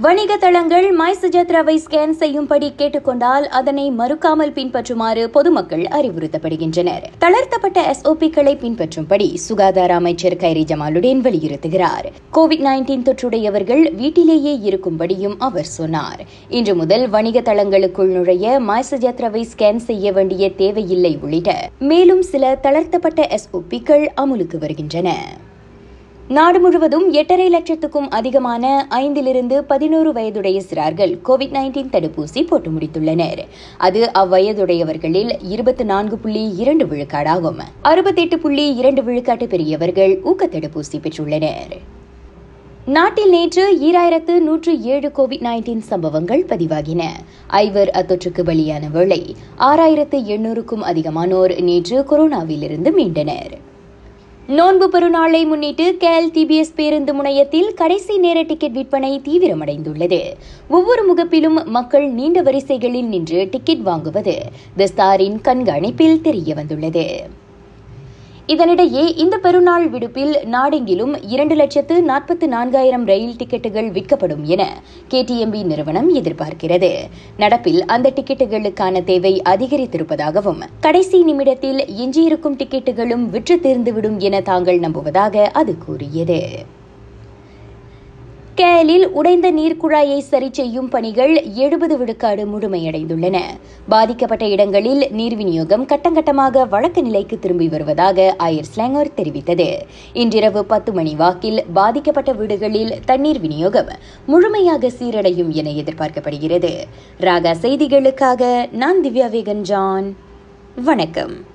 வணிக தளங்கள் my scan செய்யும்படி கேட்டுக்கொண்டால் அதனை மறுக்காமல் பின்பற்றுமாறு பொதுமக்கள் அறிவுறுத்தப்படுகின்றனர். தளர்த்தப்பட்ட எஸ்ஓபிக்களை பின்பற்றும்படி சுகாதார அமைச்சர் கைரி ஜமாலுடன் வலியுறுத்துகிறார். கோவிட் நைன்டீன் தொற்றுடையவர்கள் வீட்டிலேயே இருக்கும்படியும் அவர் சொன்னார். இன்று முதல் வணிக தளங்களுக்குள் நுழைய மை ஸ்கேன் செய்ய வேண்டிய தேவையில்லை உள்ளிட்ட மேலும் சில தளர்த்தப்பட்ட எஸ்ஓபிக்கள் அமுலுக்கு வருகின்றன. நாடு முழுவதும் எட்டரை லட்சத்துக்கும் அதிகமான ஐந்திலிருந்து பதினோரு வயதுடைய சிறார்கள் கோவிட் நைன்டீன் தடுப்பூசி போட்டு முடித்துள்ளனர். அது அவ்வயதுடையவர்களில் இருபத்தி நான்கு புள்ளி இரண்டு விழுக்காடாகும். அறுபத்தெட்டு புள்ளி இரண்டு விழுக்காட்டு பெரியவர்கள் ஊக்க தடுப்பூசி பெற்றுள்ளனர். நாட்டில் நேற்று ஈராயிரத்து நூற்று ஏழு கோவிட் நைன்டீன் சம்பவங்கள் பதிவாகின. ஐவர் அத்தொற்றுக்கு பலியான வேளை ஆறாயிரத்து எண்ணூறுக்கும் அதிகமானோர் நேற்று கொரோனாவிலிருந்து மீண்டனர். நோன்பு பெருநாளை முன்னிட்டு கேஎல் டிபிஎஸ் பேருந்து முனையத்தில் கடைசி நேர டிக்கெட் விற்பனை தீவிரமடைந்துள்ளது. ஒவ்வொரு முகப்பிலும் மக்கள் நீண்ட வரிசைகளில் நின்று டிக்கெட் வாங்குவது தஸ்தாரின் கண்காணிப்பில் தெரிய வந்துள்ளது இதனிடையே இந்த பெருநாள் விடுப்பில் நாடெங்கிலும் இரண்டு லட்சத்து நாற்பத்தி நான்காயிரம் ரயில் டிக்கெட்டுகள் விற்கப்படும் என கேடிஎம்பி நிறுவனம் எதிர்பார்க்கிறது. நடப்பில் அந்த டிக்கெட்டுகளுக்கான தேவை அதிகரித்திருப்பதாகவும் கடைசி நிமிடத்தில் எஞ்சியிருக்கும் டிக்கெட்டுகளும் விற்று தீர்ந்துவிடும் என தாங்கள் நம்புவதாக அது கூறியது. கேலில் உடைந்த நீர்க்குழாயை சரி செய்யும் பணிகள் எழுபது விழுக்காடு முழுமையடைந்துள்ளன. பாதிக்கப்பட்ட இடங்களில் நீர் விநியோகம் கட்டங்கட்டமாக வழக்க நிலைக்கு திரும்பி வருவதாக ஆயர் ஸ்லாங்கர் தெரிவித்தது. இன்றிரவு பத்து மணி வாக்கில் பாதிக்கப்பட்ட வீடுகளில் தண்ணீர் விநியோகம் முழுமையாக சீரடையும் என எதிர்பார்க்கப்படுகிறது. ராகா செய்திகளுக்காக நான் திவ்யா வேகன் ஜான் வணக்கம்.